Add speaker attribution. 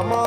Speaker 1: amor.